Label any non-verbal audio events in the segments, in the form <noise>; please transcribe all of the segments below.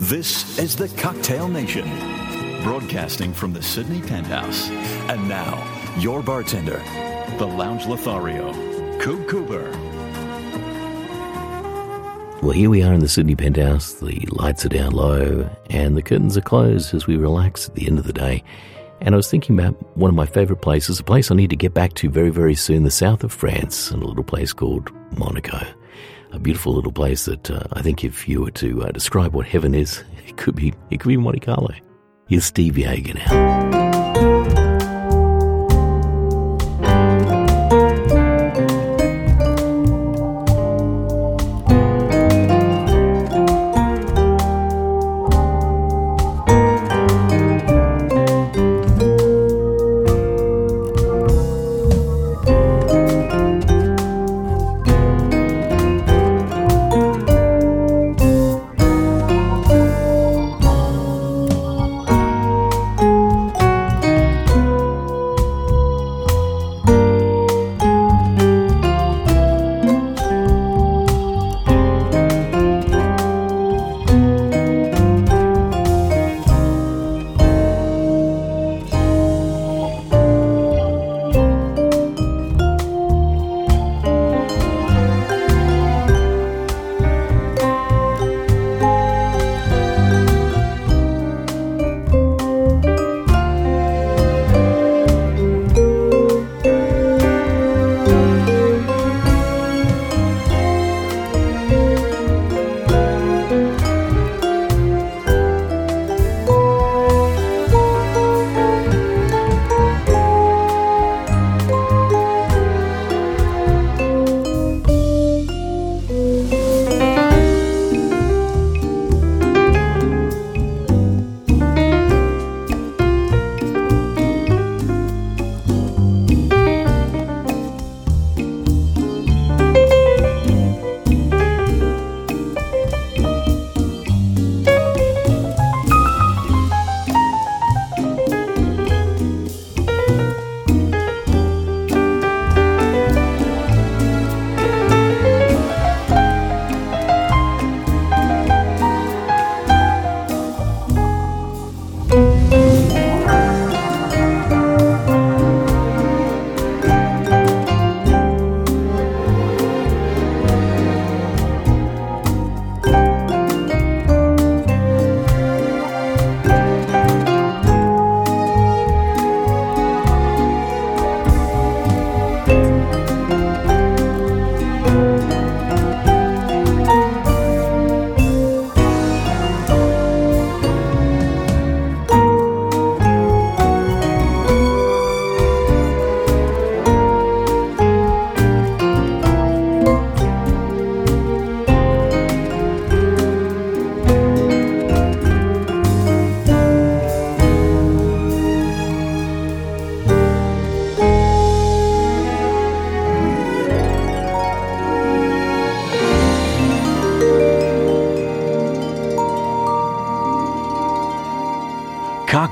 This is the Cocktail Nation, broadcasting from the Sydney Penthouse. And now, your bartender, the Lounge Lothario, Coop Cooper. Well, here we are in the Sydney penthouse. The lights are down low and the curtains are closed as we relax at the end of the day. And I was thinking about one of my favorite places, a place I need to get back to very, very soon, the south of France, and a little place called Monaco. A beautiful little place that uh, I think if you were to uh, describe what heaven is, <laughs> it could be, it could be Monte Carlo. Here's Steve Yeager now.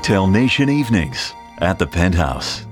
Cocktail Nation Evenings at the Penthouse.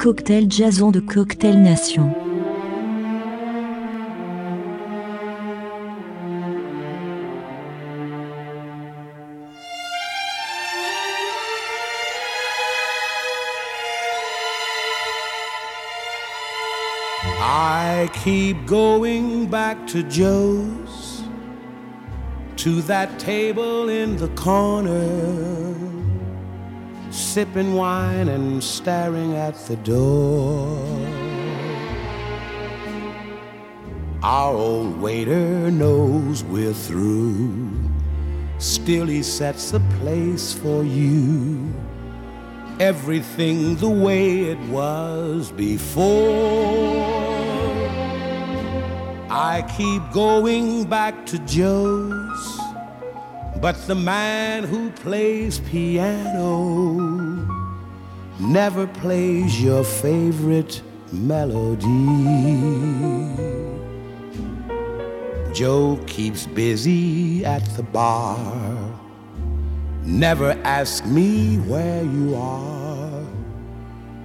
Cocktail Jason de Cocktail Nation. I keep going back to Joe's, to that table in the corner, sipping wine and staring at the door. Our old waiter knows we're through, still he sets a place for you everything the way it was before. I keep going back to Joe's, but the man who plays piano never plays your favorite melody. Joe keeps busy at the bar Never ask me where you are.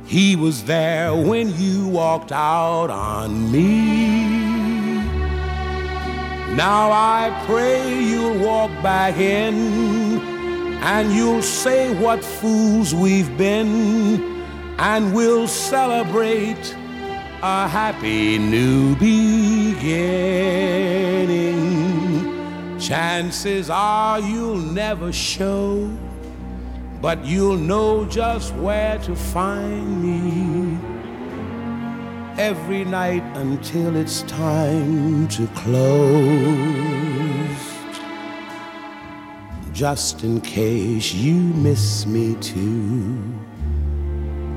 He was there when you walked out on me. Now I pray you'll walk back in and you'll say what fools we've been, and we'll celebrate a happy new beginning. Chances are you'll never show, but you'll know just where to find me every night until it's time to close. Just in case you miss me too,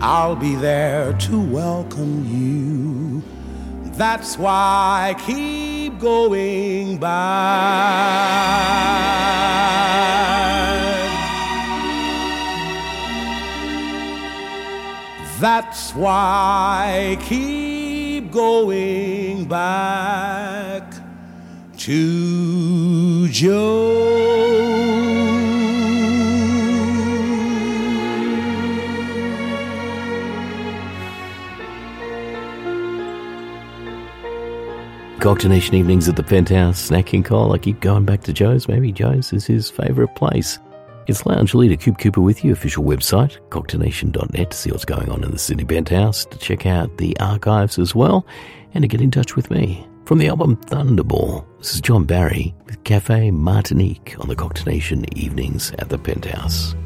I'll be there to welcome you. That's why I keep going back. That's why I keep going back to Joe. Cocktail evenings at the Penthouse, Nat King Cole. I keep going back to Joe's. Maybe Joe's is his favourite place. It's Lounge Leader Coop Cooper with you, official website, cocktailnation.net to see what's going on in the Sydney Penthouse, to check out the archives as well, and to get in touch with me. From the album Thunderball, this is John Barry with Cafe Martinique on the Cocktail evenings at the Penthouse.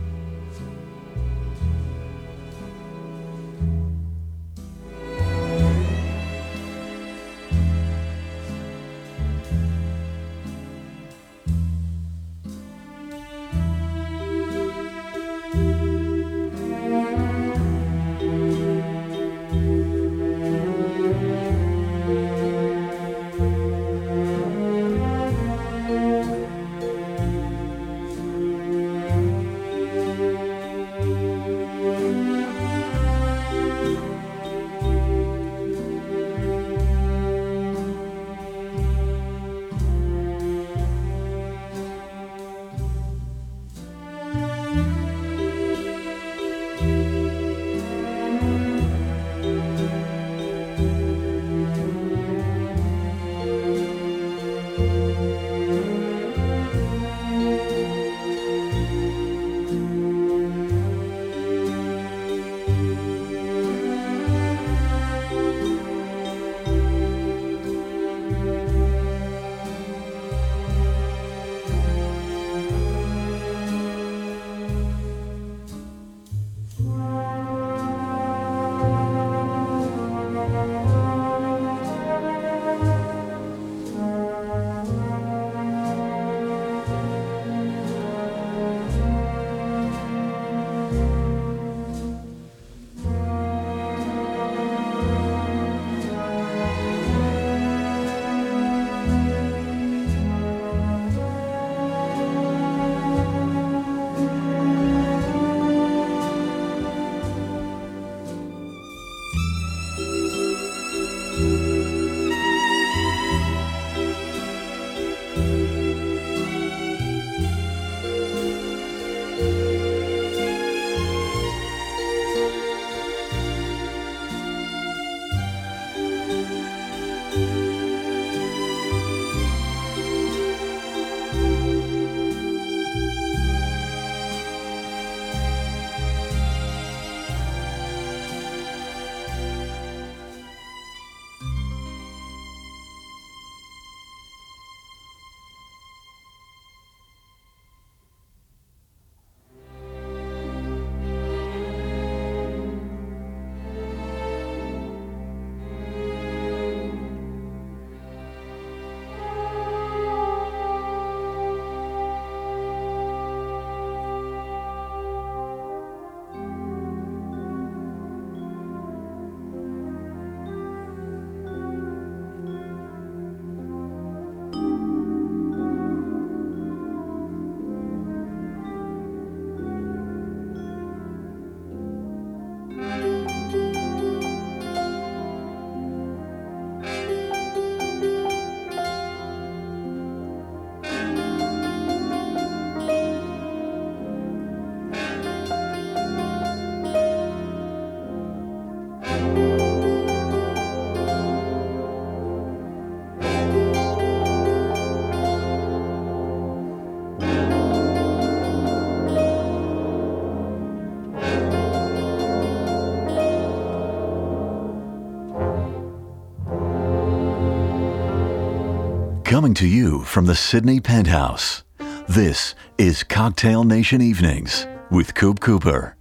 Coming to you from the Sydney Penthouse, this is Cocktail Nation Evenings with Coop Cooper.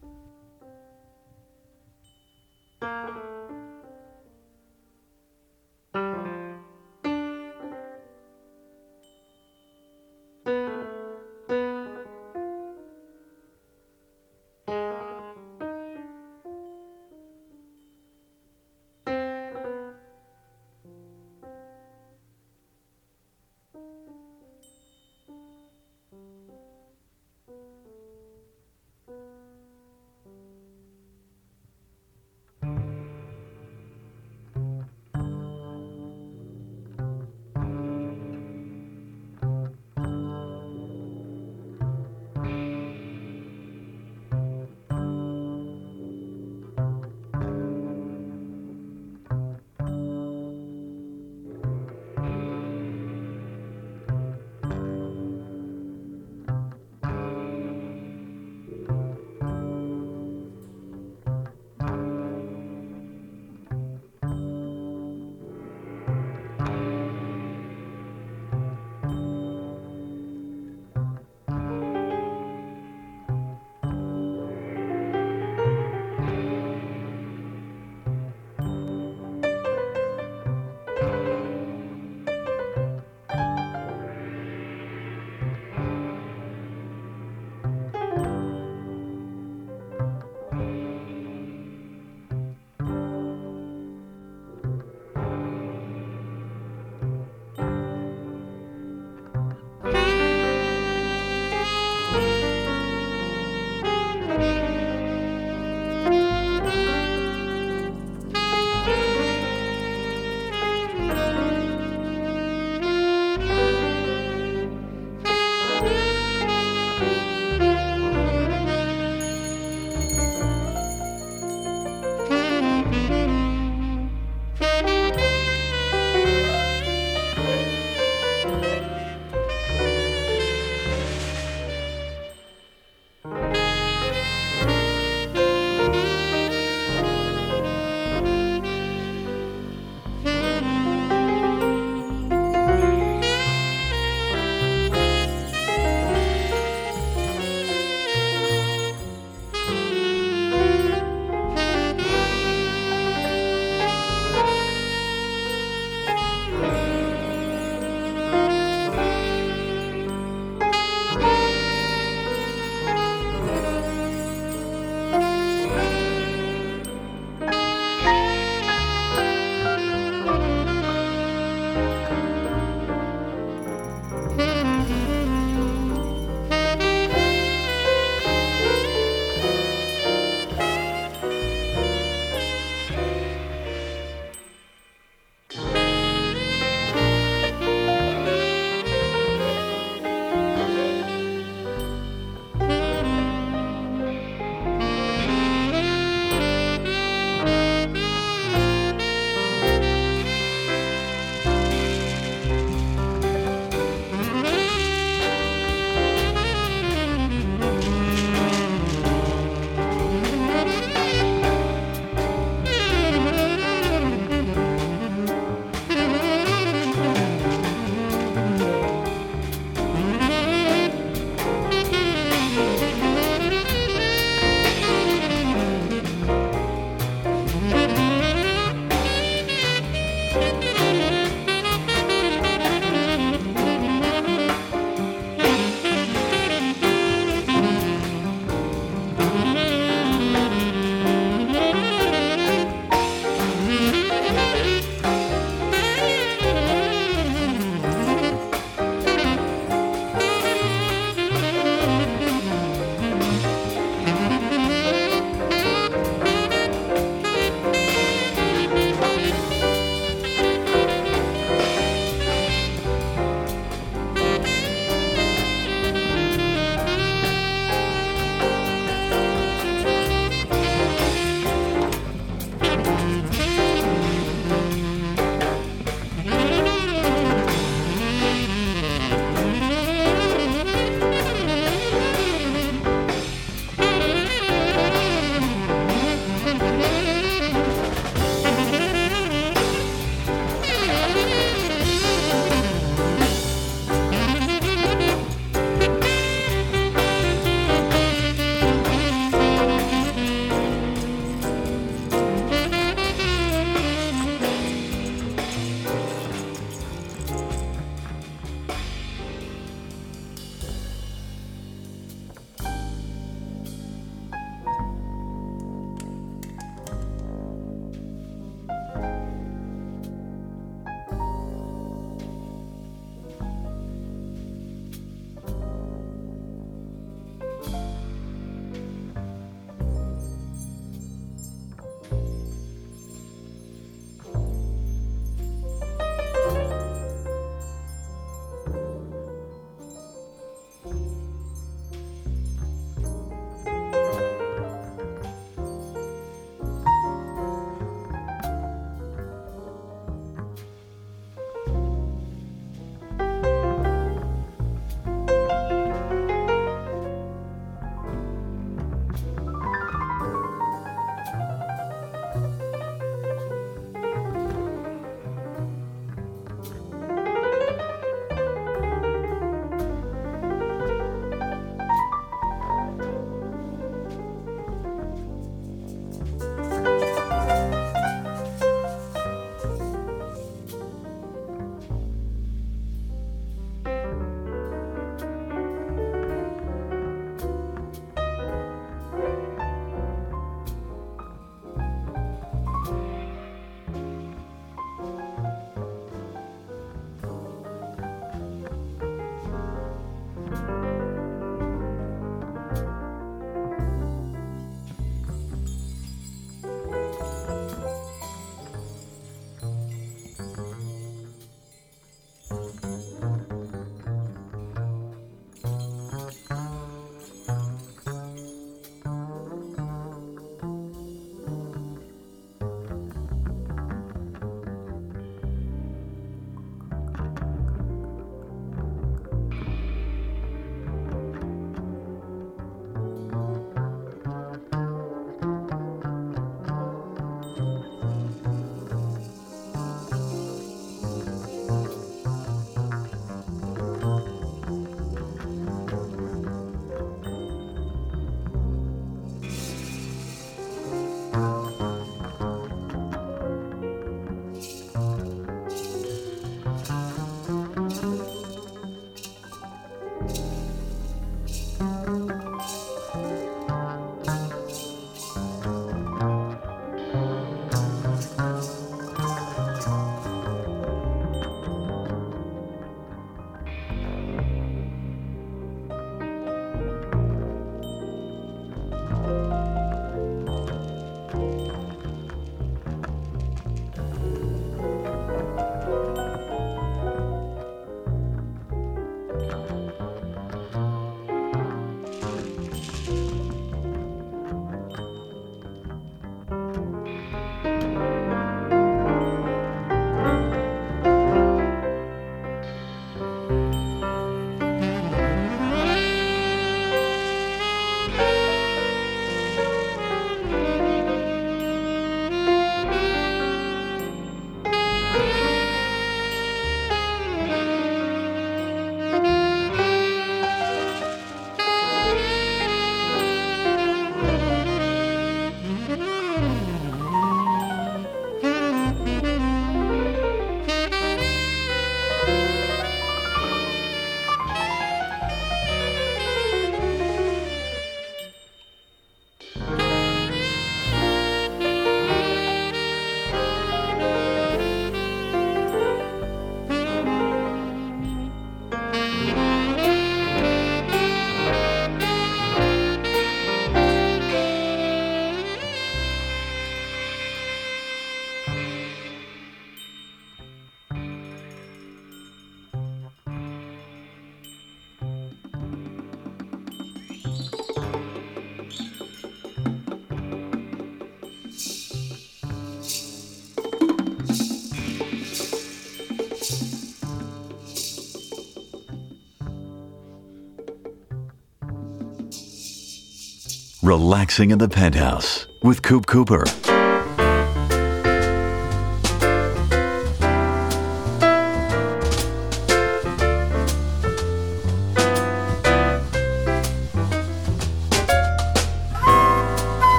Relaxing in the Penthouse with Coop Cooper.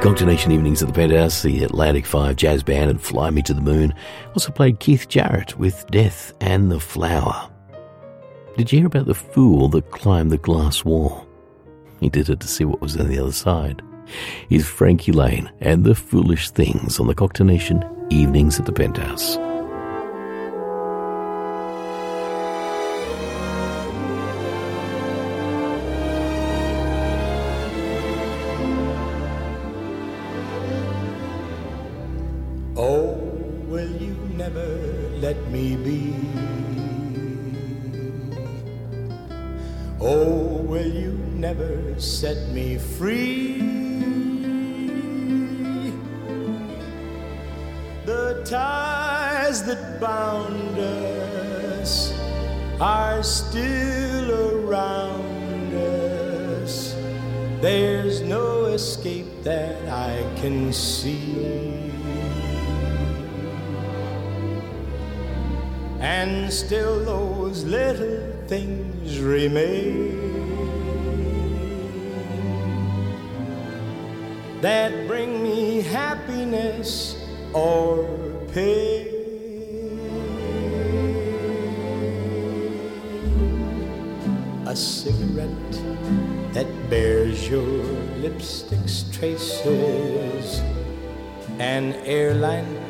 Cocktail Evenings at the Penthouse, the Atlantic 5 Jazz Band and Fly Me to the Moon also played Keith Jarrett with Death and the Flower. Did you hear about the fool that climbed the glass wall? He did it to see what was on the other side. He's Frankie Laine and the Foolish Things on the Cocktail Nation Evenings at the Penthouse.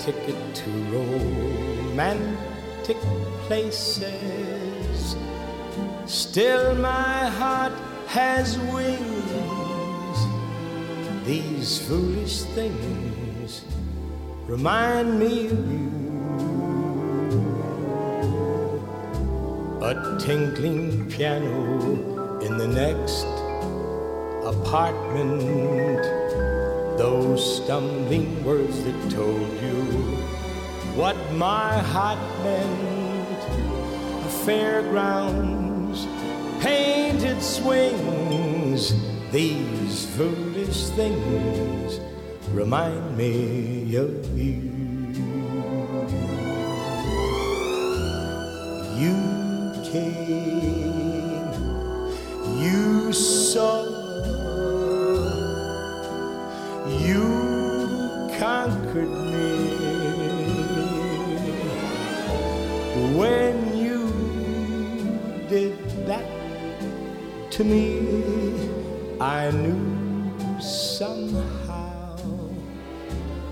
Ticket to romantic places. Still, my heart has wings. These foolish things remind me of you. A tinkling piano in the next apartment. Those stumbling words that told you what my heart meant. A fairgrounds, painted swings. These foolish things remind me of. You to me, I knew somehow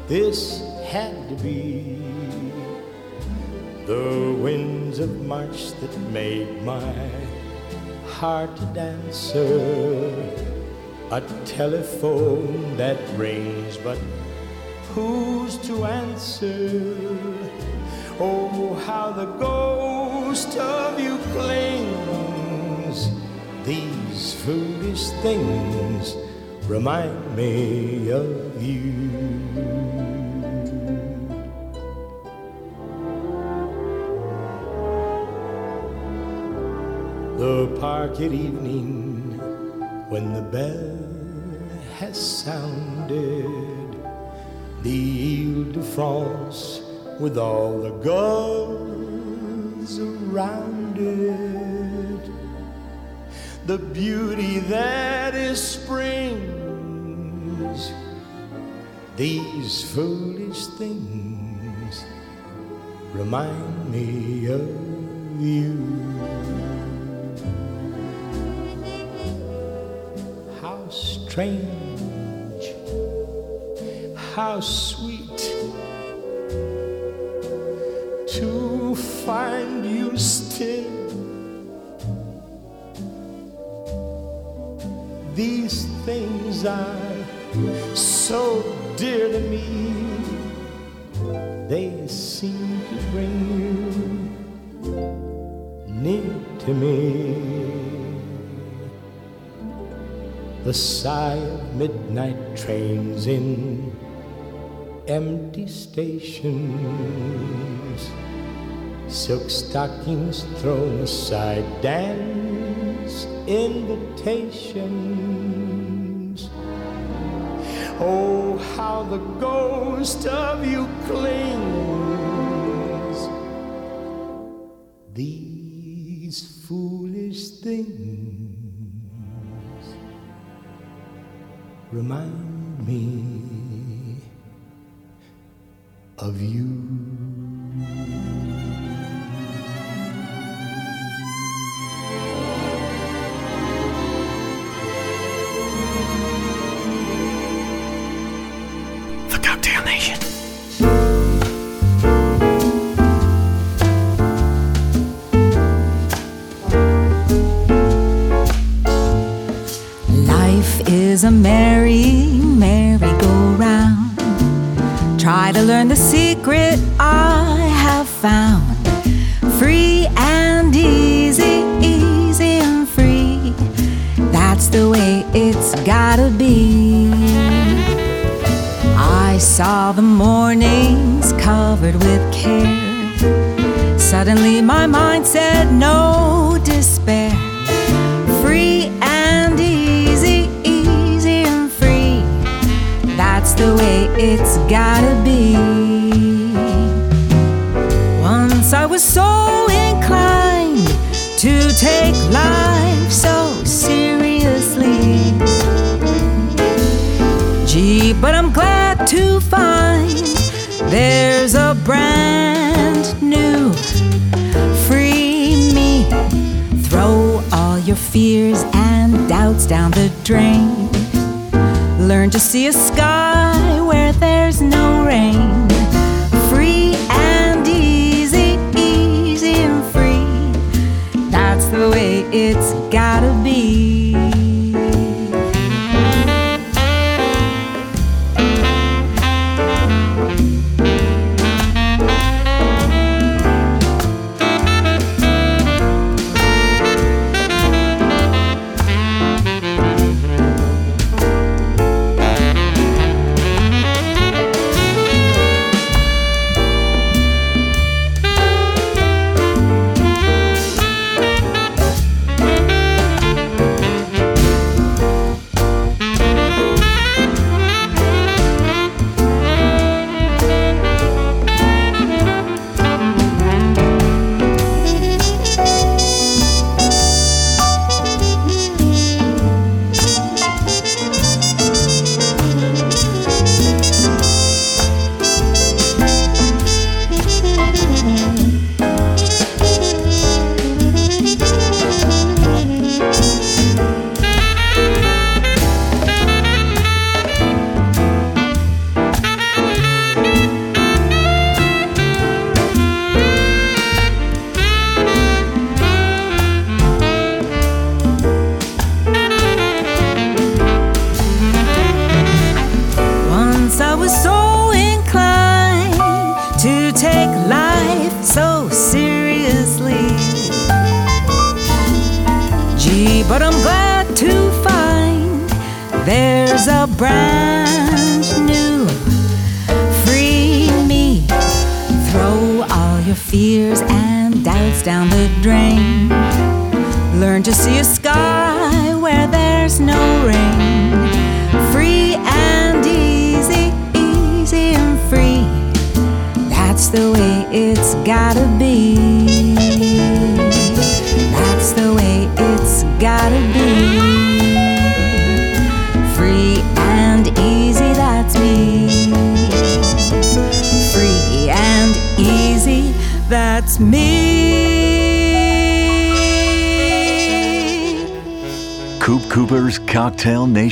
this had to be the winds of March that made my heart dancer, a telephone that rings, but who's to answer? Oh, how the ghost of you clings. Foolish things remind me of you. The park at evening when the bell has sounded, the Ile de France with all the gulls around it, the beauty that is spring's, these foolish things remind me of you. How strange, how sweet to find you still. These things are so dear to me, they seem to bring you near to me. The sigh of midnight trains in empty stations, silk stockings thrown aside, dance invitations. Oh, how the ghost of you clings. These foolish things remind me is a merry, merry-go-round. Try to learn the secret I have found. Free and easy, easy and free. That's the way it's gotta be. I saw the mornings covered with care. Suddenly my mind said, No despair. gotta be. Once I was so inclined to take life so seriously. Gee, but I'm glad to find there's a brand new free me. Throw all your fears and doubts down the drain. Learn to see a sky where there's no rain.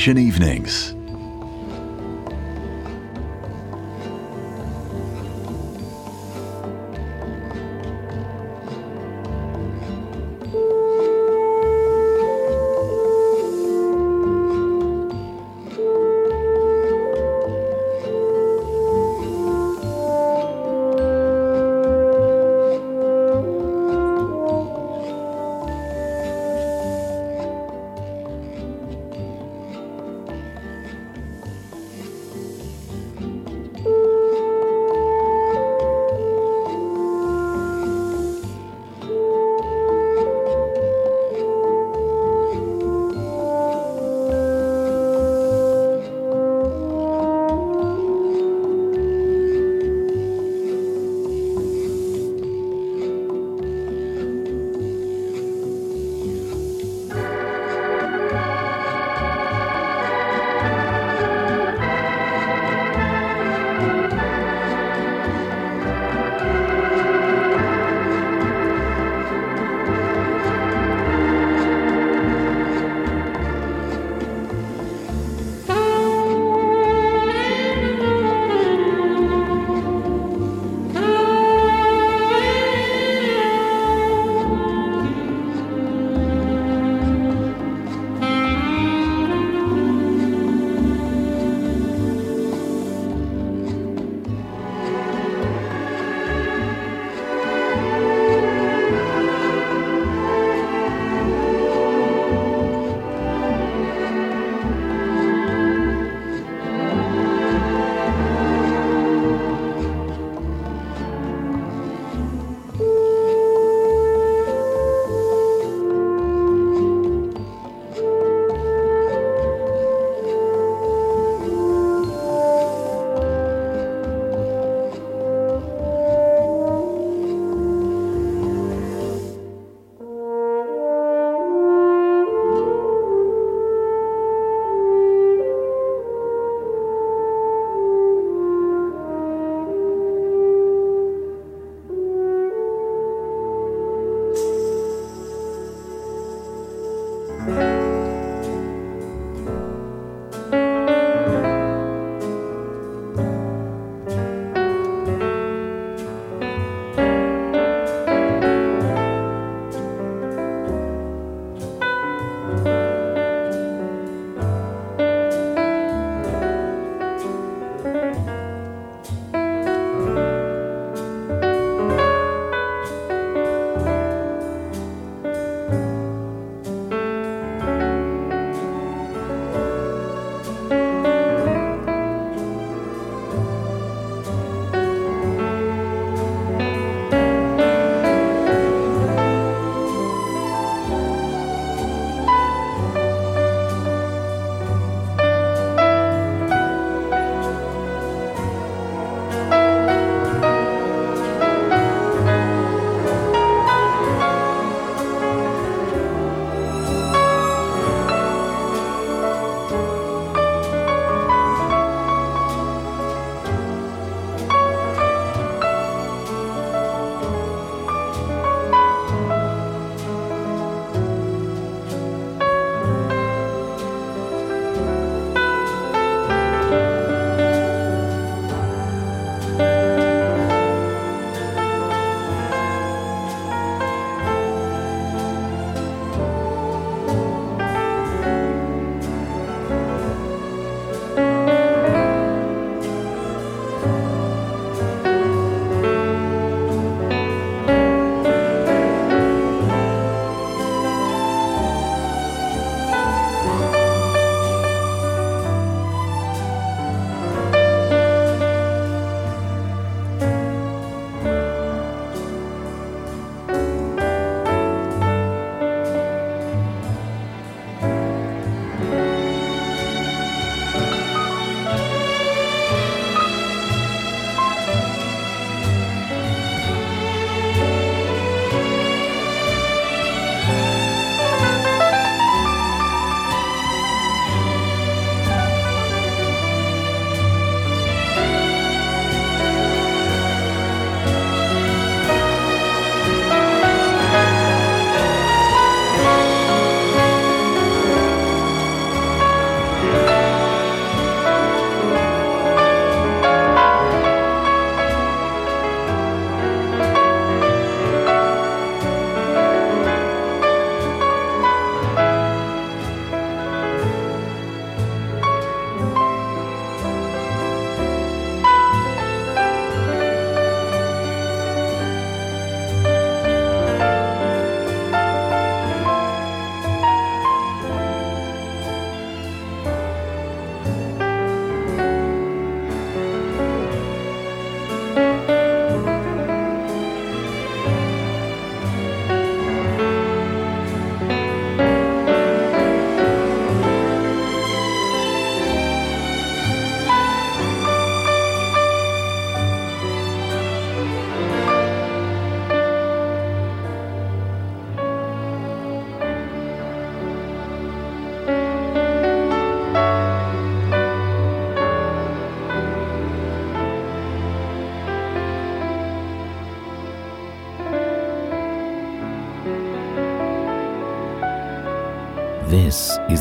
Vacation Evenings.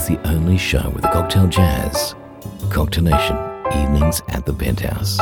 Is the only show with a cocktail jazz. Cocktail Nation, evenings at the Penthouse.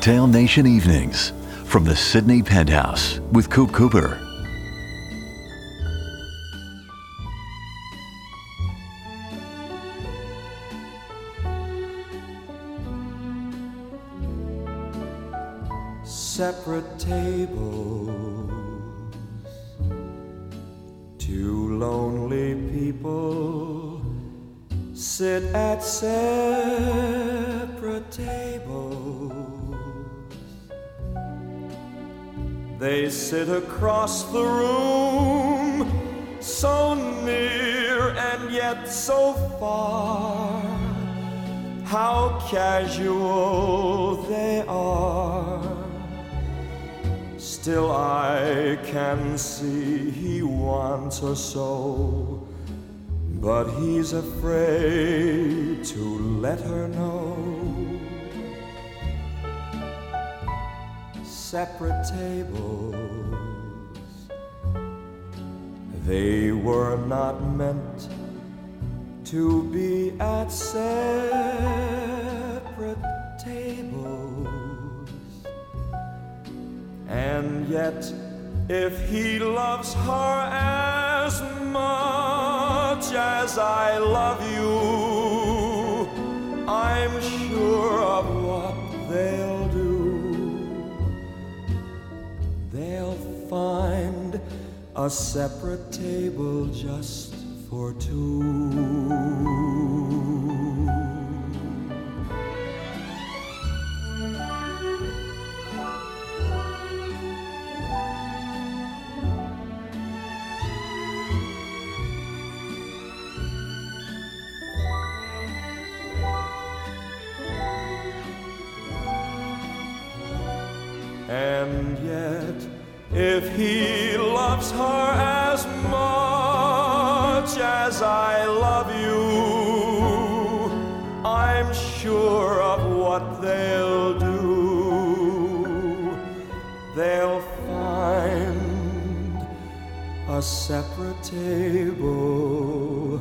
Cocktail Nation Evenings from the Sydney Penthouse with Coop Cooper. Separate tables, two lonely people sit at separate tables. They sit across the room, so near and yet so far. How casual they are. Still, I can see he wants her so, but he's afraid to let her know. Separate tables. They were not meant to be at separate tables. And yet, if he loves her as much as I love you, I'm sure of what they'll find a separate table just for two. He loves her as much as I love you, I'm sure of what they'll do. They'll find a separate table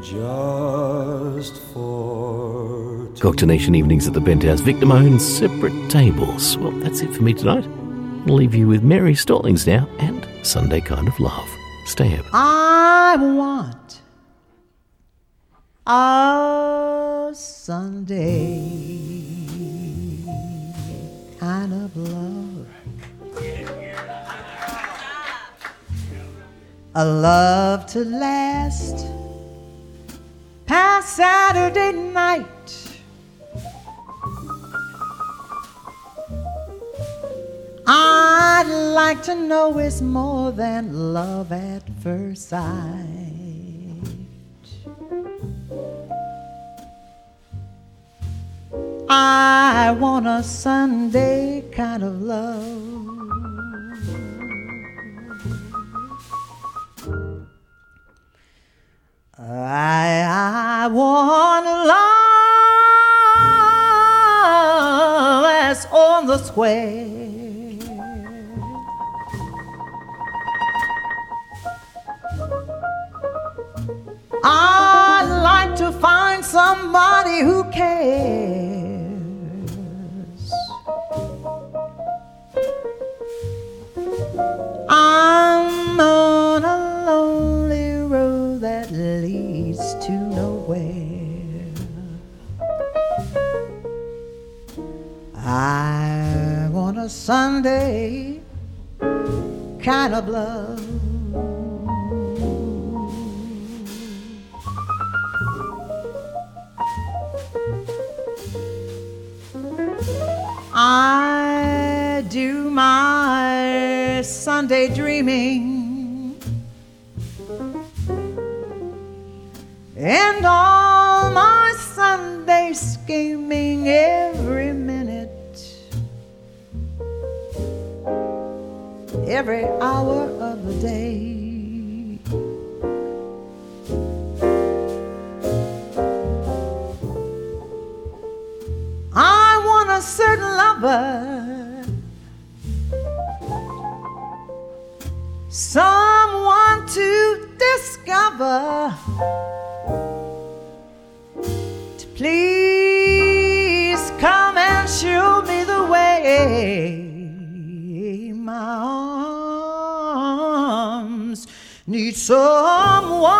just for Cocktail Nation evenings at the Penthouse. Vic Damone, separate tables. Well, that's it for me tonight. Leave you with Mary Stallings now and Sunday Kind of Love. Stay up. I want a Sunday kind of love. A love to last past Saturday night. I'd like to know it's more than love at first sight. I want a Sunday kind of love. I, I want love that's on the square. I'd like to find somebody who cares. I'm on a lonely road that leads to nowhere. I want a Sunday kind of love. I do my Sunday dreaming and all my Sunday scheming every minute, every hour of the day. A certain lover, someone to discover, to please come and show me the way. My arms need someone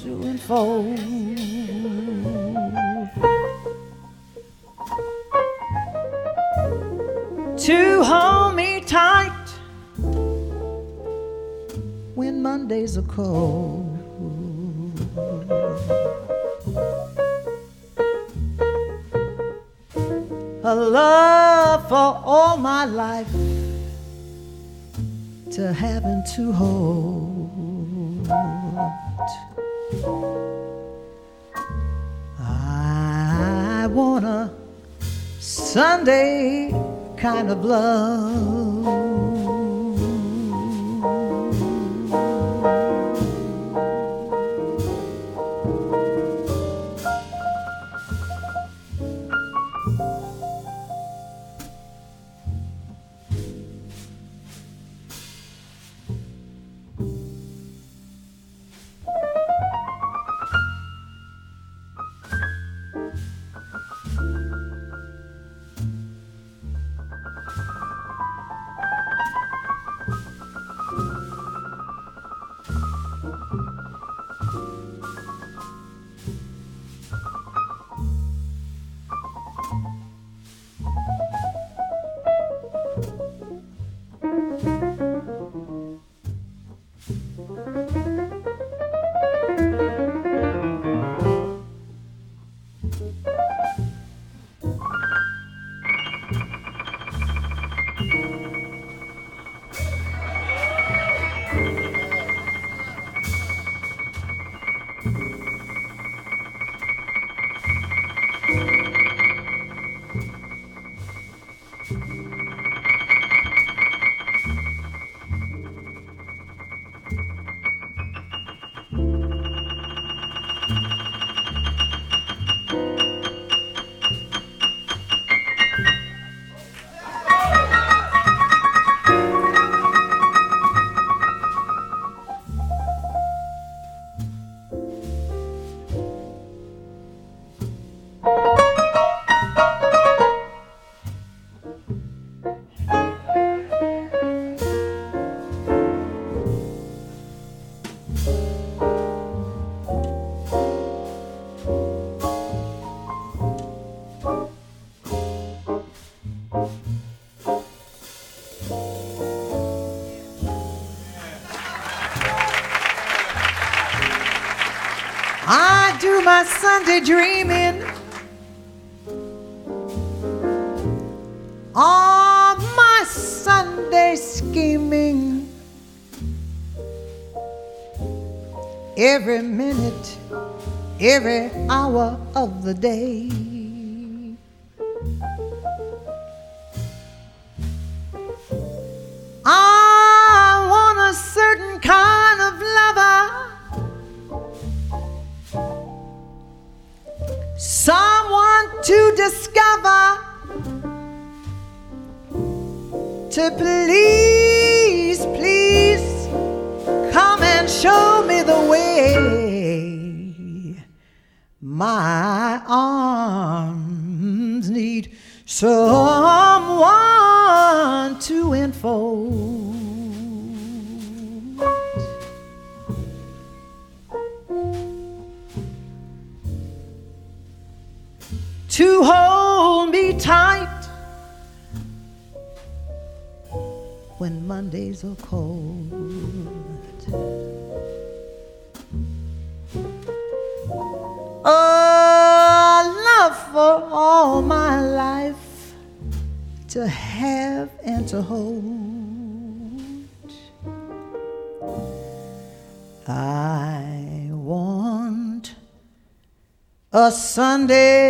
to enfold. To hold me tight when Mondays are cold. A love for all my life to have and to hold. I want a Sunday kind of love. my Sunday dreaming. All my Sunday scheming. Every minute, every hour of the day. Sunday.